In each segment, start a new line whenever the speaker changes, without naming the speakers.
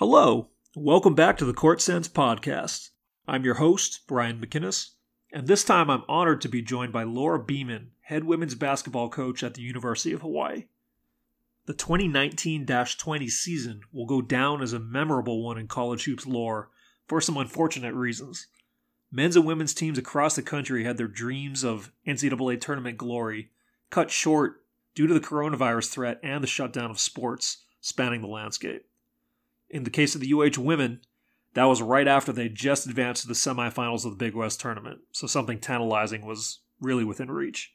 Hello, welcome back to the Court Sense podcast. I'm your host, Brian McInnes, and this time I'm honored to be joined by Laura Beeman, head women's basketball coach at the University of Hawaii. The 2019 20 season will go down as a memorable one in college hoops lore for some unfortunate reasons. Men's and women's teams across the country had their dreams of NCAA tournament glory cut short due to the coronavirus threat and the shutdown of sports spanning the landscape. In the case of the UH women, that was right after they just advanced to the semifinals of the Big West tournament, so something tantalizing was really within reach.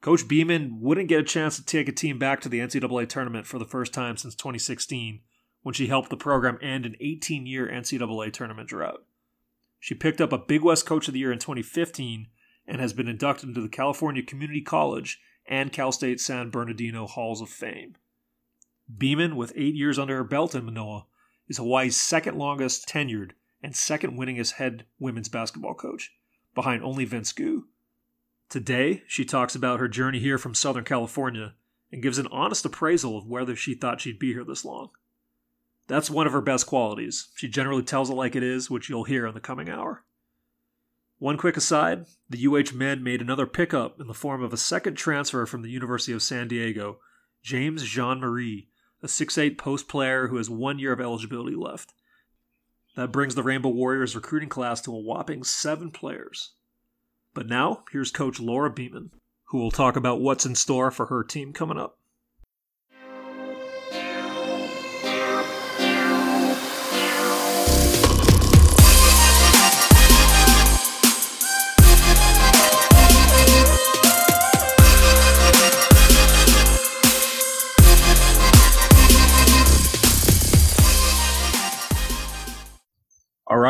Coach Beeman wouldn't get a chance to take a team back to the NCAA tournament for the first time since 2016, when she helped the program end an 18 year NCAA tournament drought. She picked up a Big West Coach of the Year in 2015 and has been inducted into the California Community College and Cal State San Bernardino Halls of Fame. Beeman, with eight years under her belt in Manoa, is Hawaii's second longest tenured and second winningest head women's basketball coach, behind only Vince Goo. Today, she talks about her journey here from Southern California and gives an honest appraisal of whether she thought she'd be here this long. That's one of her best qualities. She generally tells it like it is, which you'll hear in the coming hour. One quick aside the UH men made another pickup in the form of a second transfer from the University of San Diego, James Jean Marie, a 6'8 post player who has one year of eligibility left. That brings the Rainbow Warriors recruiting class to a whopping seven players. But now, here's Coach Laura Beeman, who will talk about what's in store for her team coming up.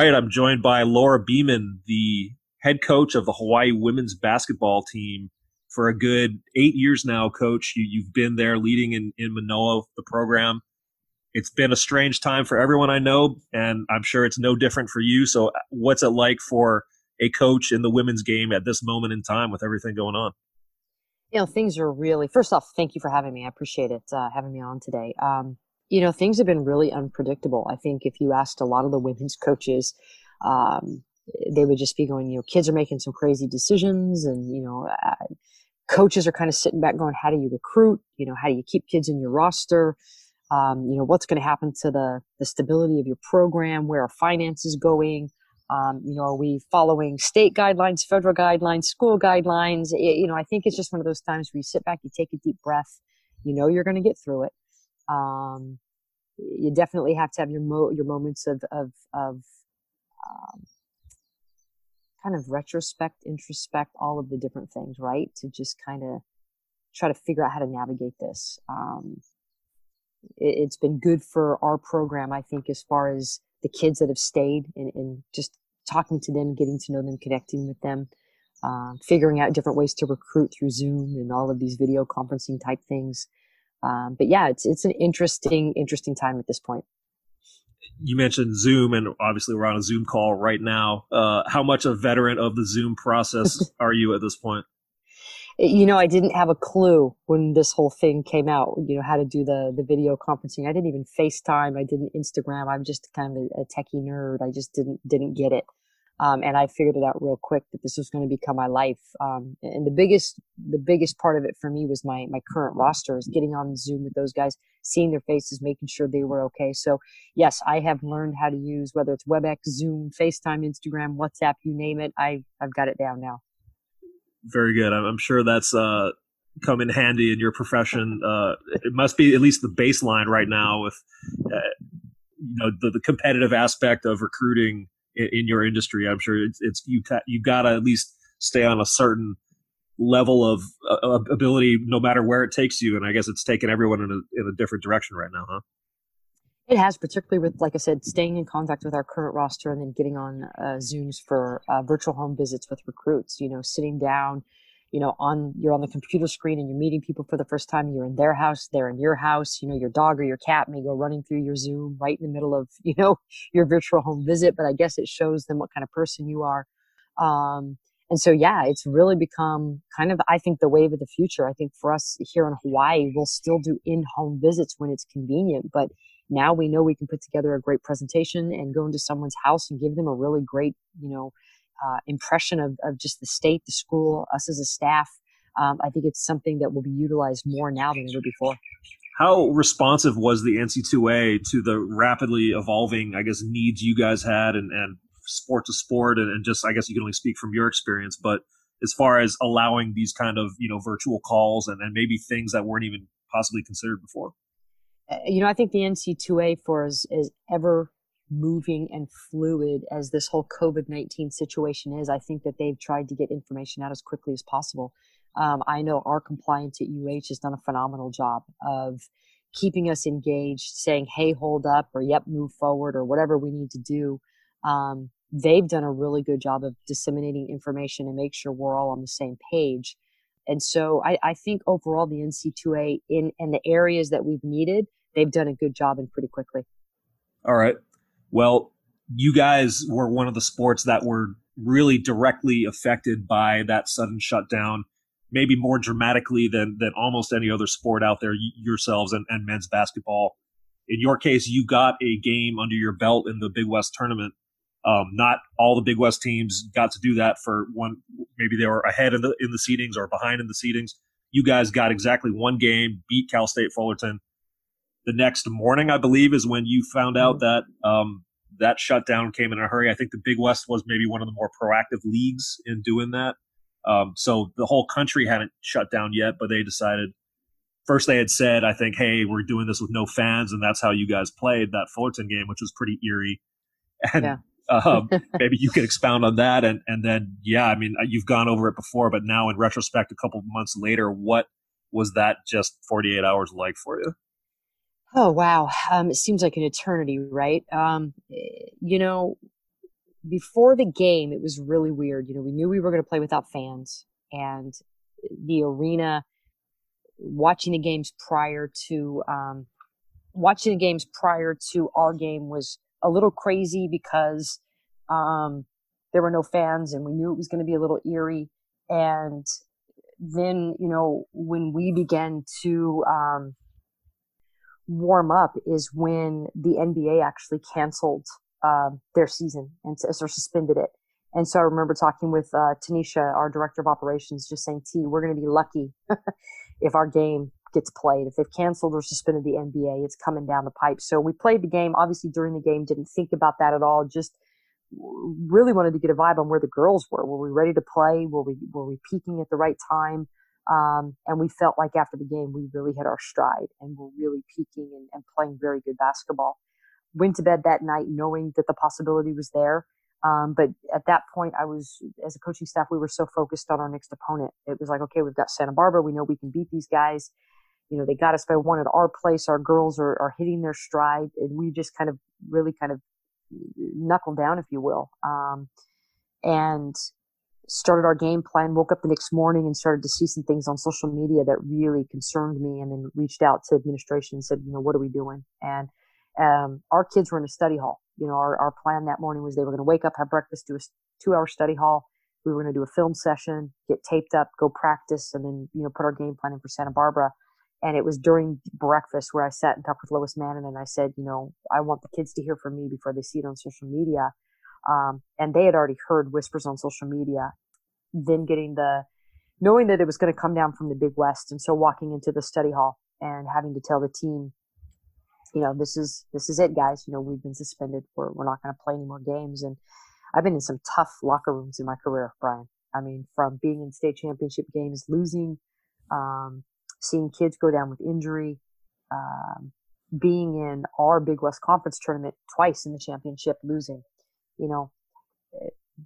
Right, I'm joined by Laura Beeman, the head coach of the Hawaii women's basketball team for a good eight years now, coach. You, have been there leading in, in Manoa, the program. It's been a strange time for everyone I know, and I'm sure it's no different for you. So, what's it like for a coach in the women's game at this moment in time with everything going on?
You know, things are really, first off, thank you for having me. I appreciate it, uh, having me on today. Um, you know, things have been really unpredictable. I think if you asked a lot of the women's coaches, um, they would just be going, you know, kids are making some crazy decisions and, you know, uh, coaches are kind of sitting back going, how do you recruit? You know, how do you keep kids in your roster? Um, you know, what's going to happen to the, the stability of your program? Where are finances going? Um, you know, are we following state guidelines, federal guidelines, school guidelines? It, you know, I think it's just one of those times where you sit back, you take a deep breath, you know, you're going to get through it. Um, you definitely have to have your mo- your moments of of of um, kind of retrospect, introspect, all of the different things, right? To just kind of try to figure out how to navigate this. Um, it, has been good for our program, I think, as far as the kids that have stayed and, and just talking to them, getting to know them, connecting with them, uh, figuring out different ways to recruit through Zoom and all of these video conferencing type things. Um, but yeah, it's it's an interesting interesting time at this point.
You mentioned Zoom, and obviously we're on a Zoom call right now. Uh, how much a veteran of the Zoom process are you at this point?
You know, I didn't have a clue when this whole thing came out. You know how to do the the video conferencing. I didn't even FaceTime. I didn't Instagram. I'm just kind of a, a techie nerd. I just didn't didn't get it. Um, and I figured it out real quick that this was going to become my life. Um, and the biggest, the biggest part of it for me was my my current roster is getting on Zoom with those guys, seeing their faces, making sure they were okay. So yes, I have learned how to use whether it's WebEx, Zoom, FaceTime, Instagram, WhatsApp, you name it. I I've got it down now.
Very good. I'm sure that's uh, come in handy in your profession. Uh, it must be at least the baseline right now with uh, you know the, the competitive aspect of recruiting in, in your industry. I'm sure it's, it's you you got to at least stay on a certain level of uh, ability, no matter where it takes you. And I guess it's taken everyone in a in a different direction right now, huh?
It has, particularly with, like I said, staying in contact with our current roster and then getting on uh, Zooms for uh, virtual home visits with recruits. You know, sitting down, you know, on you're on the computer screen and you're meeting people for the first time. You're in their house, they're in your house. You know, your dog or your cat may go running through your Zoom right in the middle of you know your virtual home visit. But I guess it shows them what kind of person you are. Um, and so, yeah, it's really become kind of, I think, the wave of the future. I think for us here in Hawaii, we'll still do in home visits when it's convenient, but now we know we can put together a great presentation and go into someone's house and give them a really great, you know, uh, impression of, of just the state, the school, us as a staff. Um, I think it's something that will be utilized more now than ever before.
How responsive was the NC2A to the rapidly evolving, I guess, needs you guys had and, and sport to sport? And, and just, I guess you can only speak from your experience, but as far as allowing these kind of, you know, virtual calls and, and maybe things that weren't even possibly considered before?
Uh, you know, I think the NC2A for as, as ever moving and fluid as this whole COVID 19 situation is, I think that they've tried to get information out as quickly as possible. Um, I know our compliance at UH has done a phenomenal job of keeping us engaged, saying, hey, hold up, or yep, move forward, or whatever we need to do. Um, they've done a really good job of disseminating information and make sure we're all on the same page. And so I, I think overall the NC2A in, in the areas that we've needed, they've done a good job and pretty quickly.
All right. Well, you guys were one of the sports that were really directly affected by that sudden shutdown, maybe more dramatically than than almost any other sport out there. Yourselves and, and men's basketball. In your case, you got a game under your belt in the Big West tournament. Um, not all the Big West teams got to do that for one. Maybe they were ahead in the in the seedings or behind in the seedings. You guys got exactly one game, beat Cal State Fullerton the next morning, I believe, is when you found out mm-hmm. that um, that shutdown came in a hurry. I think the Big West was maybe one of the more proactive leagues in doing that. Um, so the whole country hadn't shut down yet, but they decided first they had said, I think, hey, we're doing this with no fans, and that's how you guys played that Fullerton game, which was pretty eerie. And yeah. um, maybe you could expound on that. And and then yeah, I mean, you've gone over it before, but now in retrospect, a couple months later, what was that just 48 hours like for you?
Oh wow, um, it seems like an eternity, right? Um, eh, you know, before the game, it was really weird. You know, we knew we were going to play without fans, and the arena. Watching the games prior to um, watching the games prior to our game was a little crazy because um, there were no fans, and we knew it was going to be a little eerie. And then, you know, when we began to um, warm up is when the NBA actually canceled uh, their season and or suspended it. And so I remember talking with uh, Tanisha, our director of operations, just saying, "T, we're going to be lucky if our game gets played. If they've canceled or suspended the NBA, it's coming down the pipe." So we played the game. Obviously, during the game, didn't think about that at all. Just really wanted to get a vibe on where the girls were. Were we ready to play? Were we were we peaking at the right time? Um, and we felt like after the game, we really hit our stride and were really peaking and, and, playing very good basketball. Went to bed that night knowing that the possibility was there. Um, but at that point, I was, as a coaching staff, we were so focused on our next opponent. It was like, okay, we've got Santa Barbara. We know we can beat these guys. You know, they got us by one at our place. Our girls are, are hitting their stride. And we just kind of really kind of knuckled down, if you will. Um, and started our game plan, woke up the next morning and started to see some things on social media that really concerned me and then reached out to administration and said, you know, what are we doing? And um, our kids were in a study hall. You know, our, our plan that morning was they were going to wake up, have breakfast, do a two hour study hall. We were going to do a film session, get taped up, go practice, and then, you know, put our game plan in for Santa Barbara. And it was during breakfast where I sat and talked with Lois Mannon and I said, you know, I want the kids to hear from me before they see it on social media. Um, and they had already heard whispers on social media. Then getting the, knowing that it was going to come down from the Big West, and so walking into the study hall and having to tell the team, you know, this is this is it, guys. You know, we've been suspended. We're we're not going to play any more games. And I've been in some tough locker rooms in my career, Brian. I mean, from being in state championship games, losing, um, seeing kids go down with injury, um, being in our Big West Conference tournament twice in the championship, losing you know,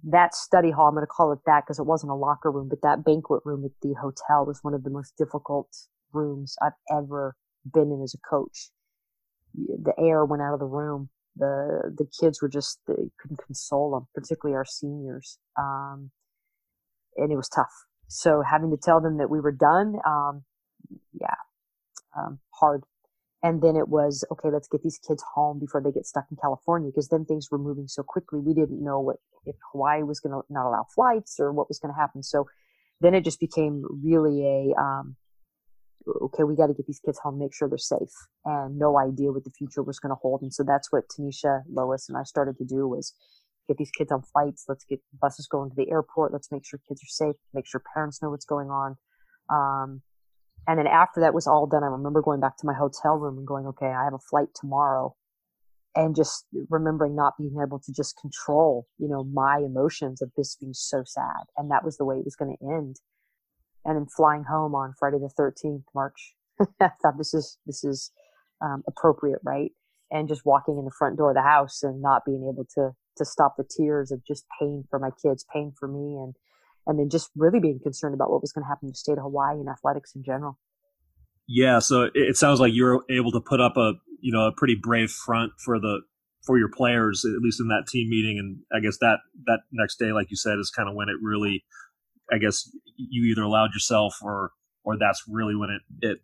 that study hall, I'm going to call it that because it wasn't a locker room, but that banquet room at the hotel was one of the most difficult rooms I've ever been in as a coach. The air went out of the room. The the kids were just they couldn't console them, particularly our seniors, um, and it was tough. So having to tell them that we were done, um, yeah, um, hard and then it was okay let's get these kids home before they get stuck in california because then things were moving so quickly we didn't know what if hawaii was going to not allow flights or what was going to happen so then it just became really a um, okay, we got to get these kids home, make sure they're safe, and no idea what the future was going to hold. And so that's what Tanisha, Lois, and I started to do was get these kids on flights. Let's get buses going to the airport. Let's make sure kids are safe. Make sure parents know what's going on. Um, and then after that was all done, I remember going back to my hotel room and going, okay, I have a flight tomorrow. And just remembering not being able to just control, you know, my emotions of this being so sad. And that was the way it was going to end. And then flying home on Friday the 13th, March, I thought this is, this is um, appropriate, right? And just walking in the front door of the house and not being able to, to stop the tears of just pain for my kids, pain for me, and and then just really being concerned about what was going to happen to the state of Hawaii and athletics in general.
Yeah, so it sounds like you were able to put up a you know a pretty brave front for the for your players at least in that team meeting, and I guess that that next day, like you said, is kind of when it really, I guess you either allowed yourself or or that's really when it it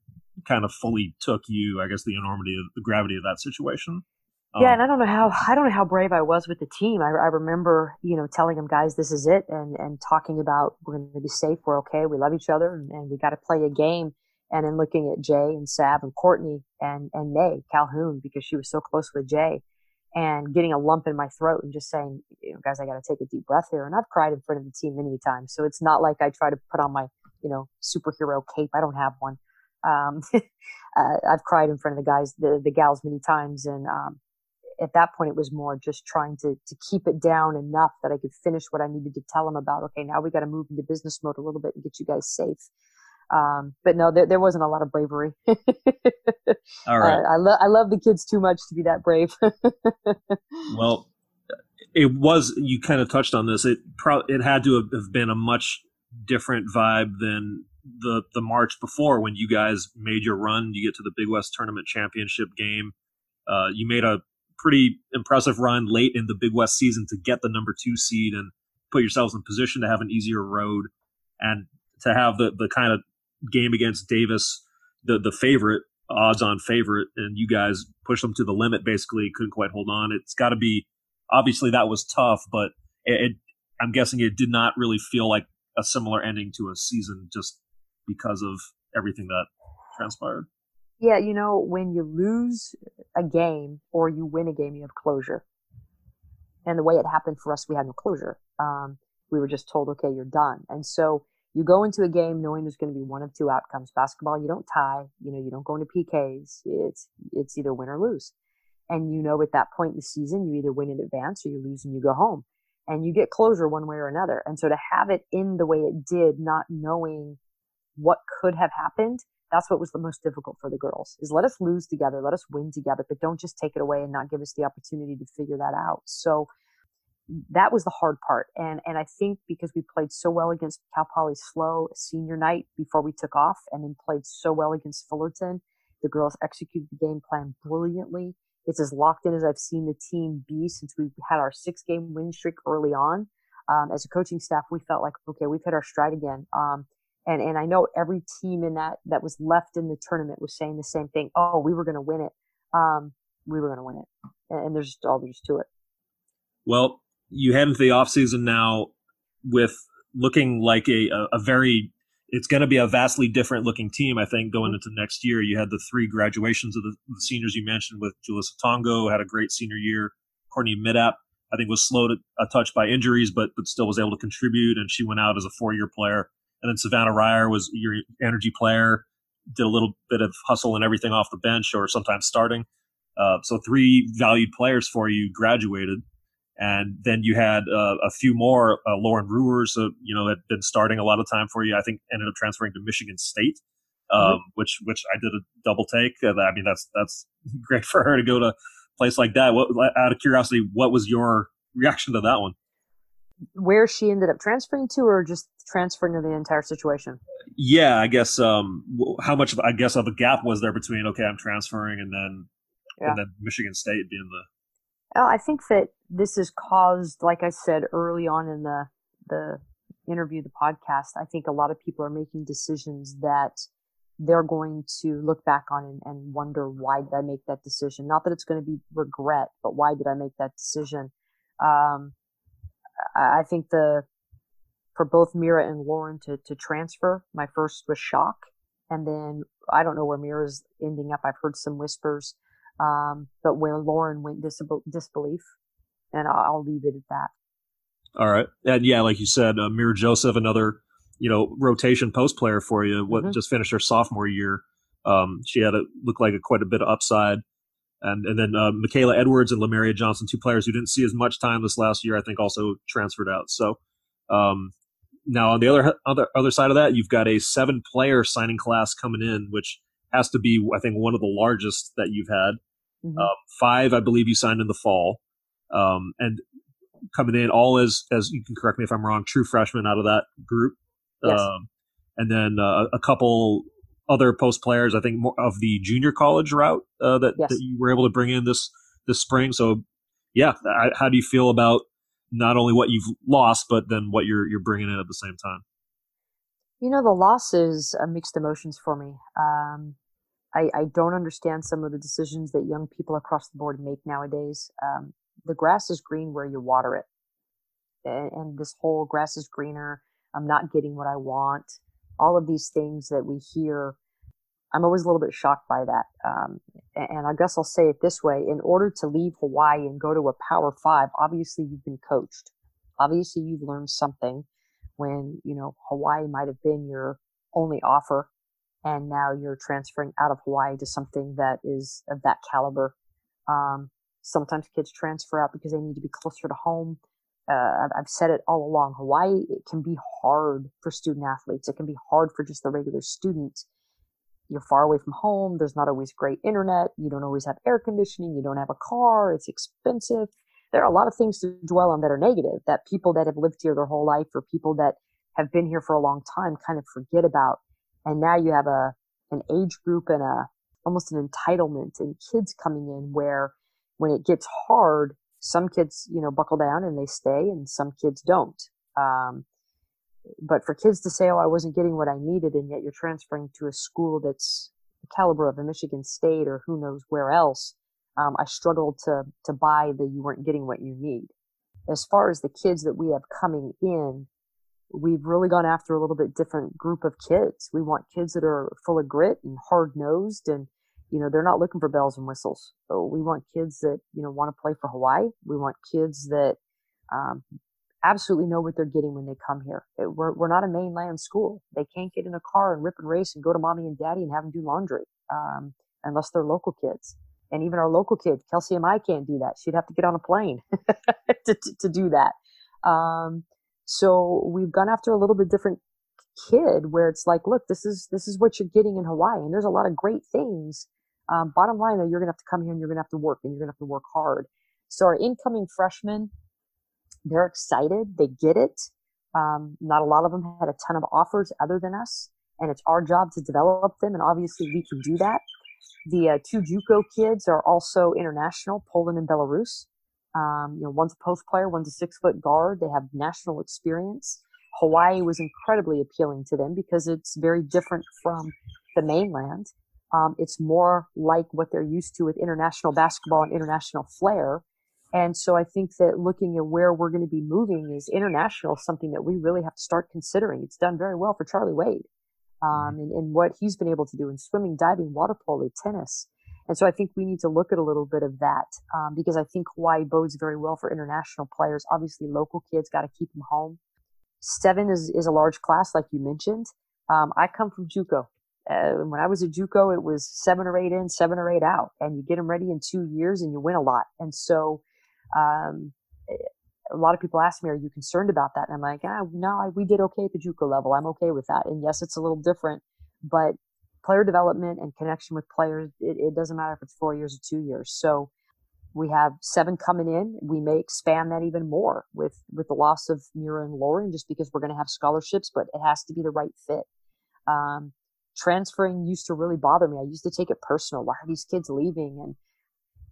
kind of fully took you. I guess the enormity of the gravity of that situation.
Yeah, and um, I don't know how I don't know how brave I was with the team. I, I remember, you know, telling them, guys, this is it, and and talking about we're going to be safe, we're okay, we love each other, and, and we got to play a game. And then looking at Jay and Sav and Courtney and and May Calhoun because she was so close with Jay, and getting a lump in my throat and just saying, you know, guys, I got to take a deep breath here. And I've cried in front of the team many times, so it's not like I try to put on my you know superhero cape. I don't have one. Um, uh, I've cried in front of the guys, the the gals, many times, and um, at that point it was more just trying to to keep it down enough that I could finish what I needed to tell them about. Okay, now we got to move into business mode a little bit and get you guys safe. Um, but no, there, there wasn't a lot of bravery.
All right.
Uh, I love I love the kids too much to be that brave.
well, it was you kind of touched on this. It probably it had to have been a much different vibe than the the March before when you guys made your run. You get to the Big West Tournament Championship game. Uh, you made a pretty impressive run late in the Big West season to get the number two seed and put yourselves in position to have an easier road and to have the, the kind of game against Davis, the, the favorite, odds on favorite, and you guys push them to the limit basically, couldn't quite hold on. It's got to be, obviously, that was tough, but it, it, I'm guessing it did not really feel like a similar ending to a season just because of everything that transpired.
Yeah, you know, when you lose a game or you win a game, you have closure. And the way it happened for us, we had no closure. Um, we were just told, okay, you're done. And so you go into a game knowing there's going to be one of two outcomes. Basketball, you don't tie. You know, you don't go into PKs. It's it's either win or lose. And you know, at that point in the season, you either win in advance or you lose and you go home. And you get closure one way or another. And so to have it in the way it did, not knowing what could have happened, that's what was the most difficult for the girls is let us lose together let us win together but don't just take it away and not give us the opportunity to figure that out. So that was the hard part and and i think because we played so well against cal poly SLO senior night before we took off and then played so well against fullerton the girls executed the game plan brilliantly. It's as locked in as i've seen the team be since we had our six game win streak early on. Um, as a coaching staff we felt like okay we've hit our stride again. Um, and and I know every team in that that was left in the tournament was saying the same thing. Oh, we were going to win it. Um, we were going to win it, and, and there's just all there's to it.
Well, you head into the off season now with looking like a a, very it's going to be a vastly different looking team. I think going into next year, you had the three graduations of the, the seniors you mentioned with Julissa Tago had a great senior year. Courtney Middap, I think, was slowed a touch by injuries, but but still was able to contribute, and she went out as a four year player. And then Savannah Ryer was your energy player, did a little bit of hustle and everything off the bench or sometimes starting. Uh, so three valued players for you graduated. And then you had uh, a few more. Uh, Lauren Ruers, uh, you know, had been starting a lot of time for you. I think ended up transferring to Michigan State, um, mm-hmm. which which I did a double take. I mean, that's that's great for her to go to a place like that. What, out of curiosity, what was your reaction to that one?
Where she ended up transferring to, or just transferring to the entire situation?
Yeah, I guess. Um, how much of I guess of a gap was there between okay, I'm transferring, and then yeah. and then Michigan State being the.
Well, I think that this is caused, like I said early on in the the interview, the podcast. I think a lot of people are making decisions that they're going to look back on and, and wonder why did I make that decision? Not that it's going to be regret, but why did I make that decision? Um, I think the for both Mira and Lauren to to transfer, my first was shock. and then I don't know where Mira's ending up. I've heard some whispers, um, but where Lauren went disbelief, and I'll, I'll, leave it at that.
All right, and yeah, like you said, uh, Mira Joseph, another you know rotation post player for you. What mm-hmm. just finished her sophomore year. Um, she had a looked like a, quite a bit of upside. And and then uh, Michaela Edwards and Lamaria Johnson, two players who didn't see as much time this last year, I think also transferred out. So um, now on the other other other side of that, you've got a seven player signing class coming in, which has to be I think one of the largest that you've had. Mm-hmm. Um, five, I believe, you signed in the fall, um, and coming in all as as you can correct me if I'm wrong, true freshmen out of that group.
Yes. Um,
and then uh, a couple other post players. I think more of the junior college route uh, that, yes. that you were able to bring in this this spring. So, yeah, I, how do you feel about not only what you've lost, but then what you're you're bringing in at the same time?
You know, the loss is mixed emotions for me. Um, I, I, don't understand some of the decisions that young people across the board make nowadays. Um, the grass is green where you water it, and, and this whole grass is greener. I'm not getting what I want all of these things that we hear. I'm always a little bit shocked by that. Um, and I guess I'll say it this way. In order to leave Hawaii and go to a power five, obviously you've been coached. Obviously you've learned something when, you know, Hawaii might have been your only offer. And now you're transferring out of Hawaii to something that is of that caliber. Um, sometimes kids transfer out because they need to be closer to home uh, I've said it all along. Hawaii it can be hard for student athletes. It can be hard for just the regular student. You're far away from home. There's not always great internet. You don't always have air conditioning. You don't have a car. It's expensive. There are a lot of things to dwell on that are negative that people that have lived here their whole life or people that have been here for a long time kind of forget about. And now you have a an age group and a almost an entitlement and kids coming in where when it gets hard, some kids, you know, buckle down and they stay, and some kids don't. Um, but for kids to say, "Oh, I wasn't getting what I needed," and yet you're transferring to a school that's the caliber of a Michigan State or who knows where else, um, I struggled to to buy that you weren't getting what you need. As far as the kids that we have coming in, we've really gone after a little bit different group of kids. We want kids that are full of grit and hard nosed and you know, they're not looking for bells and whistles. So we want kids that, you know, want to play for Hawaii. We want kids that um, absolutely know what they're getting when they come here. It, we're, we're not a mainland school. They can't get in a car and rip and race and go to mommy and daddy and have them do laundry um, unless they're local kids. And even our local kid, Kelsey and I can't do that. She'd have to get on a plane to, to, to, do that. Um, so we've gone after a little bit different kid where it's like, look, this is this is what you're getting in Hawaii, and there's a lot of great things um, bottom line, though, you're going to have to come here and you're going to have to work and you're going to have to work hard. So our incoming freshmen, they're excited. They get it. Um, not a lot of them had a ton of offers other than us, and it's our job to develop them. And obviously, we can do that. The uh, two JUCO kids are also international, Poland and Belarus. Um, you know, one's a post player, one's a six foot guard. They have national experience. Hawaii was incredibly appealing to them because it's very different from the mainland. Um, it's more like what they're used to with international basketball and international flair. And so I think that looking at where we're going to be moving is international, something that we really have to start considering. It's done very well for Charlie Wade um, mm-hmm. and, and what he's been able to do in swimming, diving, water polo, tennis. And so I think we need to look at a little bit of that um, because I think Hawaii bodes very well for international players. Obviously, local kids got to keep them home. Seven is, is a large class, like you mentioned. Um, I come from JUCO. Uh, when I was at JUCO, it was seven or eight in, seven or eight out, and you get them ready in two years, and you win a lot. And so, um, eh, a lot of people ask me, "Are you concerned about that?" And I'm like, "Ah, no, I, we did okay at the JUCO level. I'm okay with that." And yes, it's a little different, but player development and connection with players, it, it doesn't matter if it's four years or two years. So we have seven coming in. We may expand that even more with with the loss of Mira and Lauren, just because we're going to have scholarships, but it has to be the right fit. Um, transferring used to really bother me. I used to take it personal. Why are these kids leaving? And,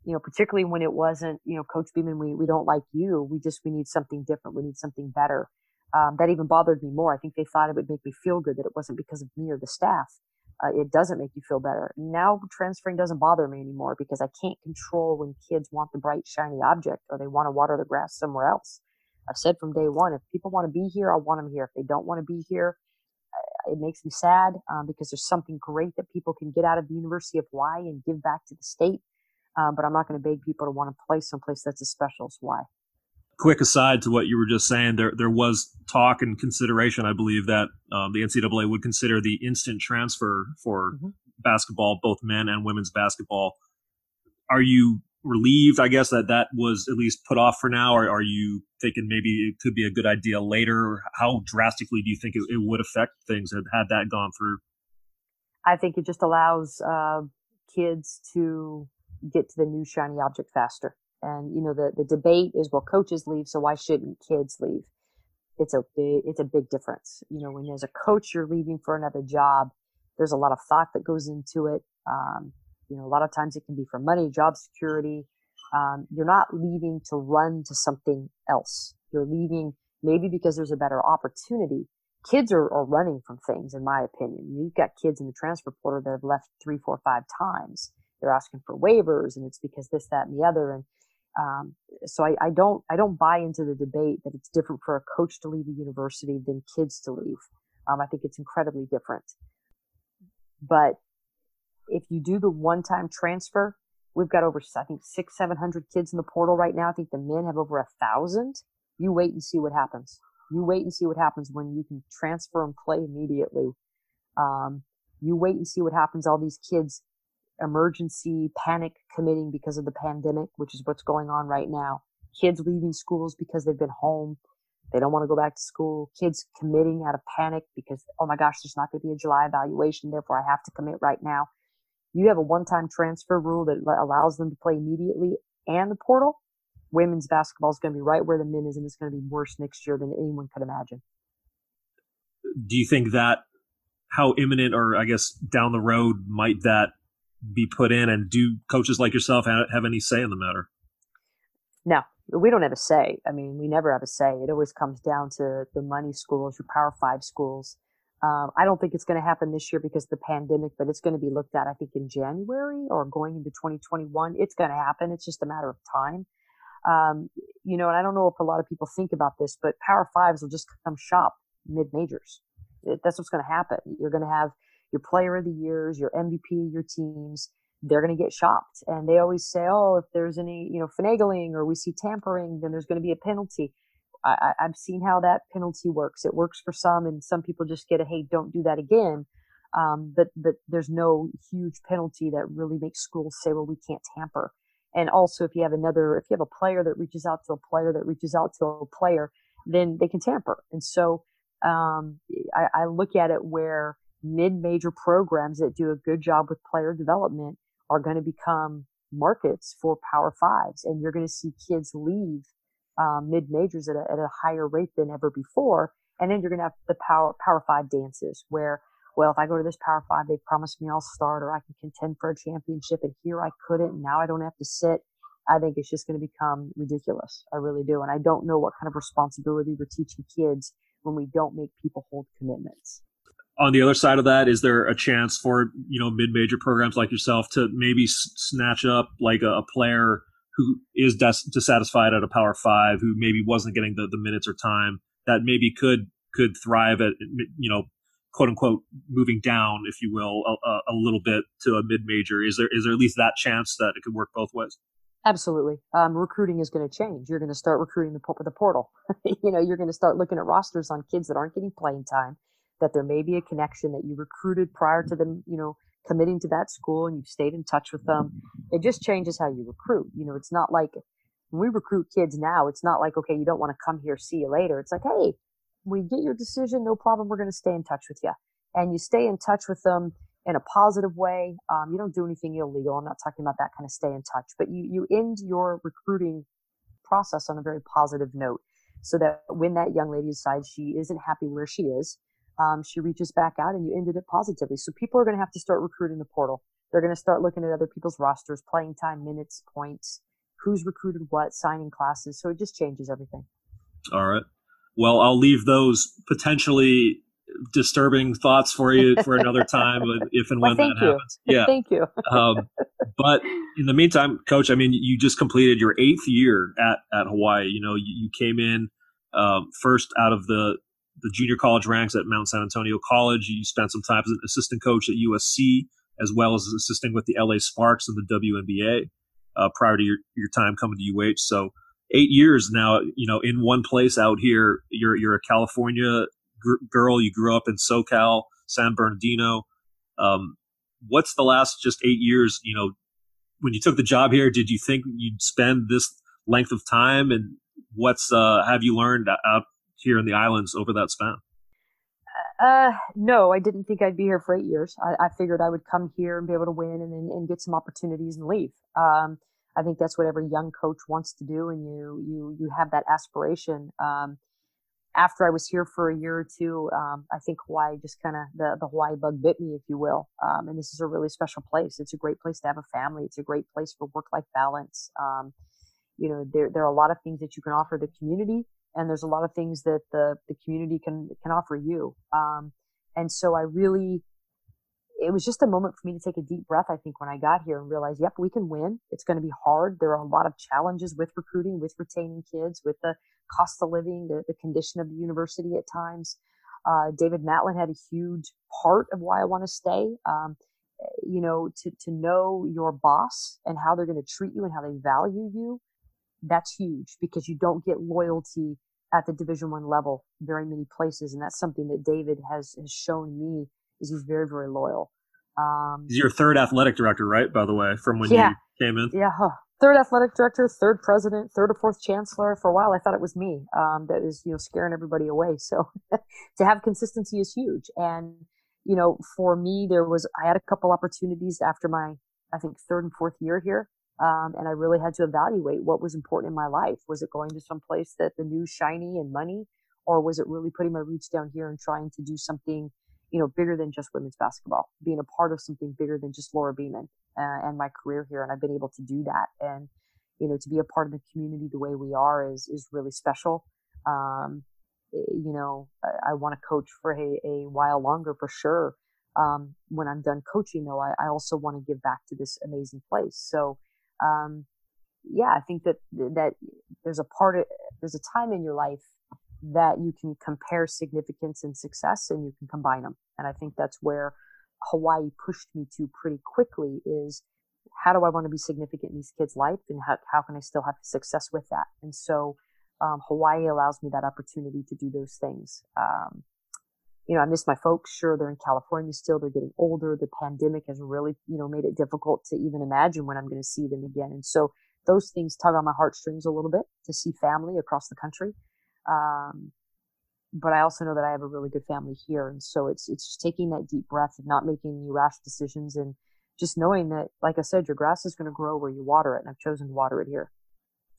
you know, particularly when it wasn't, you know, Coach Beeman, we, we don't like you. We just, we need something different. We need something better. Um, that even bothered me more. I think they thought it would make me feel good that it wasn't because of me or the staff. Uh, it doesn't make you feel better. Now transferring doesn't bother me anymore because I can't control when kids want the bright, shiny object or they want to water the grass somewhere else. I've said from day one, if people want to be here, I want them here. If they don't want to be here, it makes me sad um, because there's something great that people can get out of the University of Hawaii and give back to the state. Um, but I'm not going to beg people to want to play someplace that's as special as Hawaii.
Quick aside to what you were just saying, there there was talk and consideration, I believe, that um, the NCAA would consider the instant transfer for mm-hmm. basketball, both men and women's basketball. Are you relieved, I guess, that that was at least put off for now? Or are you thinking maybe it could be a good idea later? How drastically do you think it, it would affect things had, had that gone through?
I think it just allows uh, kids to get to the new shiny object faster. And, you know, the, the debate is, well, coaches leave, so why shouldn't kids leave? It's a big, it's a big difference. You know, when as a coach, you're leaving for another job, there's a lot of thought that goes into it. Um, you know, a lot of times it can be for money, job security. Um, you're not leaving to run to something else. You're leaving maybe because there's a better opportunity. Kids are, are running from things, in my opinion. You've got kids in the transfer portal that have left three, four, five times. They're asking for waivers, and it's because this, that, and the other. And um, so I, I don't I don't buy into the debate that it's different for a coach to leave a university than kids to leave. Um, I think it's incredibly different. But if you do the one time transfer, we've got over, I think, six, 700 kids in the portal right now. I think the men have over a thousand. You wait and see what happens. You wait and see what happens when you can transfer and play immediately. Um, you wait and see what happens. All these kids emergency panic committing because of the pandemic, which is what's going on right now. Kids leaving schools because they've been home. They don't want to go back to school. Kids committing out of panic because, oh my gosh, there's not going to be a July evaluation. Therefore, I have to commit right now you have a one-time transfer rule that allows them to play immediately and the portal, women's basketball is going to be right where the men is, and it's going to be worse next year than anyone could imagine.
Do you think that how imminent, or I guess down the road, might that be put in? And do coaches like yourself have, have any say in the matter?
No, we don't have a say. I mean, we never have a say. It always comes down to the money schools, your Power Five schools. Um, I don't think it's going to happen this year because of the pandemic, but it's going to be looked at, I think, in January or going into 2021. It's going to happen. It's just a matter of time. Um, you know, and I don't know if a lot of people think about this, but Power Fives will just come shop mid majors. That's what's going to happen. You're going to have your player of the years, your MVP, your teams. They're going to get shopped. And they always say, oh, if there's any, you know, finagling or we see tampering, then there's going to be a penalty. I, have seen how that penalty works. It works for some, and some people just get a hey, don't do that again. Um, but but there's no huge penalty that really makes schools say, well, we can't tamper. And also, if you have another, if you have a player that reaches out to a player that reaches out to a player, then they can tamper. And so um, I, I look at it where mid-major programs that do a good job with player development are going to become markets for Power Fives, and you're going to see kids leave um, mid majors at a, at a higher rate than ever before. And then you're going to have the power, power five dances where, well, if I go to this power five, they promised me I'll start or I can contend for a championship and here I couldn't. Now I don't have to sit. I think it's just going to become ridiculous. I really do. And I don't know what kind of responsibility we're teaching kids when we don't make people hold commitments.
On the other side of that, is there a chance for, you know, mid-major programs like yourself to maybe snatch up like a, a player who is dis- dissatisfied at a power five, who maybe wasn't getting the, the minutes or time that maybe could could thrive at you know quote unquote moving down, if you will, a, a little bit to a mid major. Is there is there at least that chance that it could work both ways?
Absolutely. Um, recruiting is going to change. You're going to start recruiting the, the portal. you know, you're going to start looking at rosters on kids that aren't getting playing time, that there may be a connection that you recruited prior to them, you know, committing to that school and you've stayed in touch with them. It just changes how you recruit. You know, it's not like we recruit kids now, it's not like, okay, you don't want to come here, see you later. It's like, hey, we get your decision, no problem. We're going to stay in touch with you. And you stay in touch with them in a positive way. Um, you don't do anything illegal. I'm not talking about that kind of stay in touch, but you, you end your recruiting process on a very positive note so that when that young lady decides she isn't happy where she is, um, she reaches back out and you ended it positively. So people are going to have to start recruiting the portal. They're going to start looking at other people's rosters, playing time, minutes, points, who's recruited what, signing classes. So it just changes everything.
All right. Well, I'll leave those potentially disturbing thoughts for you for another time if and when that
you.
happens. Yeah.
Thank you.
um, but in the meantime, coach, I mean, you just completed your eighth year at, at Hawaii. You know, you, you came in um, first out of the the junior college ranks at Mount San Antonio College. You spent some time as an assistant coach at USC, as well as assisting with the LA Sparks in the WNBA uh, prior to your, your time coming to UH. So eight years now, you know, in one place out here. You're you're a California gr- girl. You grew up in SoCal, San Bernardino. Um, what's the last just eight years? You know, when you took the job here, did you think you'd spend this length of time? And what's uh, have you learned out here in the islands over that span?
Uh, no, I didn't think I'd be here for eight years. I, I figured I would come here and be able to win and, and, and get some opportunities and leave. Um, I think that's what every young coach wants to do, and you you you have that aspiration. Um, after I was here for a year or two, um, I think Hawaii just kind of the the Hawaii bug bit me, if you will. Um, and this is a really special place. It's a great place to have a family. It's a great place for work life balance. Um, you know, there there are a lot of things that you can offer the community, and there's a lot of things that the the community can can offer you. Um, and so I really it was just a moment for me to take a deep breath, I think, when I got here and realize, yep, we can win. It's going to be hard. There are a lot of challenges with recruiting, with retaining kids, with the cost of living, the, the condition of the university at times. Uh, David Matlin had a huge part of why I want to stay. Um, you know, to, to know your boss and how they're going to treat you and how they value you, that's huge because you don't get loyalty at the division one level very many places. And that's something that David has, has shown me is he's very, very loyal.
Um, he's your third athletic director, right? By the way, from when yeah, you came in.
Yeah, huh. third athletic director, third president, third or fourth chancellor. For a while, I thought it was me um, that was, you know, scaring everybody away. So to have consistency is huge. And you know, for me, there was I had a couple opportunities after my, I think, third and fourth year here. Um, and I really had to evaluate what was important in my life. Was it going to some place that the new shiny and money, or was it really putting my roots down here and trying to do something you know, bigger than just women's basketball, being a part of something bigger than just Laura Beeman uh, and my career here. And I've been able to do that. And, you know, to be a part of the community the way we are is, is really special. Um, eh, you know, I, I want to coach for a, a while longer for sure. Um, when I'm done coaching though, I, I also want to give back to this amazing place. So, um, yeah, I think that, that there's a part of, there's a time in your life that you can compare significance and success and you can combine them. And I think that's where Hawaii pushed me to pretty quickly is how do I want to be significant in these kids' life and how, how can I still have success with that? And so um, Hawaii allows me that opportunity to do those things. Um, you know, I miss my folks. Sure, they're in California still. They're getting older. The pandemic has really, you know, made it difficult to even imagine when I'm going to see them again. And so those things tug on my heartstrings a little bit to see family across the country. Um, but I also know that I have a really good family here, and so it's it's just taking that deep breath and not making any rash decisions, and just knowing that, like I said, your grass is going to grow where you water it, and I've chosen to water it here.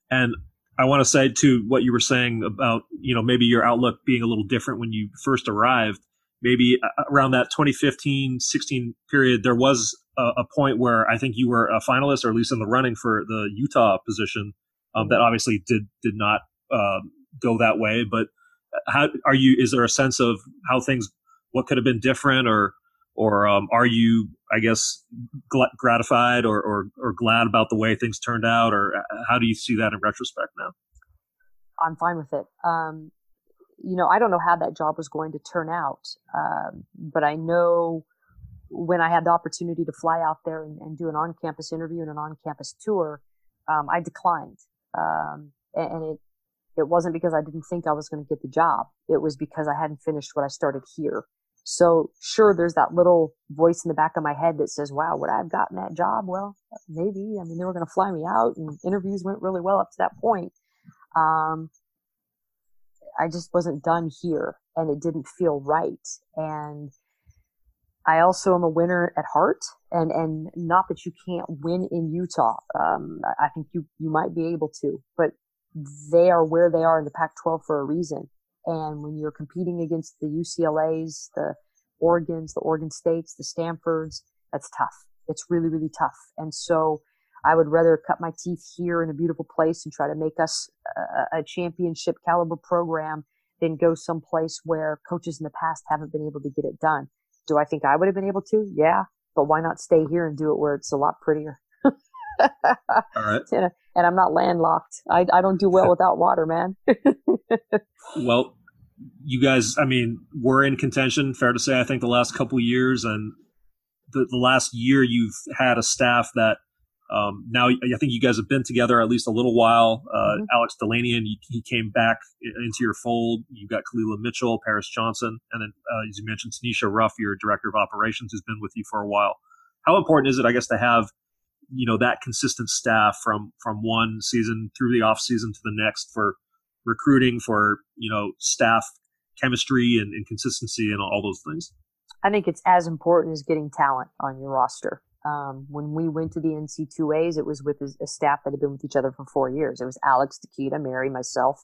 And I want to say to what you were saying about you know maybe your outlook being a little different when you first arrived. Maybe uh, around that 2015 16 period, there was a, a point where I think you were a finalist, or at least in the running for the Utah position. Um, that obviously did did not um, go that way. But how are you? Is there a sense of how things, what could have been different, or or um, are you, I guess, gl- gratified or, or or glad about the way things turned out, or uh, how do you see that in retrospect now?
I'm fine with it. Um, you know, I don't know how that job was going to turn out, um, but I know when I had the opportunity to fly out there and, and do an on-campus interview and an on-campus tour, um, I declined, um, and, and, it it wasn't because I didn't think I was going to get the job. It was because I hadn't finished what I started here. So sure, there's that little voice in the back of my head that says, wow, would I have gotten that job? Well, maybe. I mean, they were going to fly me out and interviews went really well up to that point. Um, I just wasn't done here and it didn't feel right. And I also am a winner at heart and, and not that you can't win in Utah. Um, I think you, you might be able to, but they are where they are in the Pac 12 for a reason. And when you're competing against the UCLAs, the Oregons, the Oregon States, the Stanfords, that's tough. It's really, really tough. And so I would rather cut my teeth here in a beautiful place and try to make us a, a championship caliber program than go someplace where coaches in the past haven't been able to get it done. Do I think I would have been able to? Yeah. But why not stay here and do it where it's a lot prettier?
All right.
And, I'm not landlocked. I, I don't do well without water, man.
well, you guys, I mean, were in contention. Fair to say, I think the last couple years and the, the last year you've had a staff that um, now I think you guys have been together at least a little while. Uh, mm-hmm. Alex Delanian, he, he, came back into your fold. You've got Kalila Mitchell, Paris Johnson, and then uh, as you mentioned, Tanisha Ruff, your director of operations, who's been with you for a while. How important is it, I guess, to have you know that consistent staff from from one season through the off season to the next for recruiting, for you know staff chemistry and, and consistency and all those things?
I think it's as important as getting talent on your roster. Um, when we went to the NC2As, it was with a, staff that had been with each other for four years. It was Alex, Takita, Mary, myself.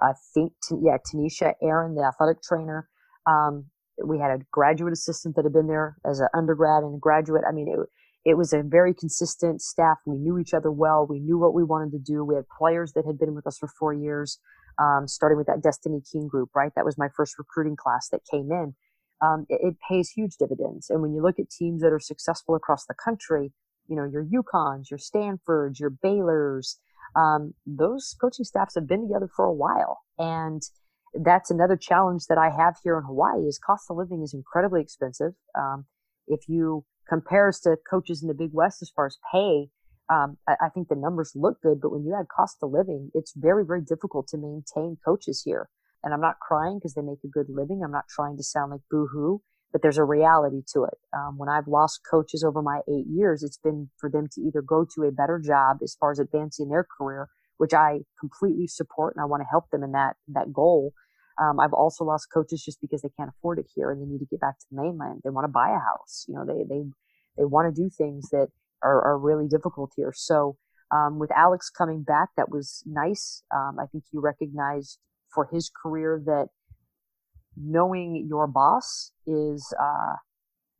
I think, yeah, Tanisha, Erin, the athletic trainer. Um, we had a graduate assistant that had been there as an undergrad and a graduate. I mean, it, it was a very consistent staff. We knew each other well. We knew what we wanted to do. We had players that had been with us for four years, um, starting with that Destiny King group, right? That was my first recruiting class that came in um, it, it, pays huge dividends. And when you look at teams that are successful across the country, you know, your UConns, your Stanfords, your Baylors, um, those coaching staffs have been together for a while. And that's another challenge that I have here in Hawaii is cost of living is incredibly expensive. Um, if you compare us to coaches in the Big West as far as pay, um, I, I, think the numbers look good, but when you add cost of living, it's very, very difficult to maintain coaches here. And I'm not crying because they make a good living. I'm not trying to sound like boo hoo, but there's a reality to it. Um, when I've lost coaches over my eight years, it's been for them to either go to a better job as far as advancing their career, which I completely support and I want to help them in that, that goal. Um, I've also lost coaches just because they can't afford it here and they need to get back to the mainland. They want to buy a house. You know, they, they, they want to do things that are, are really difficult here. So, um, with Alex coming back, that was nice. Um, I think he recognized for his career that knowing your boss is uh,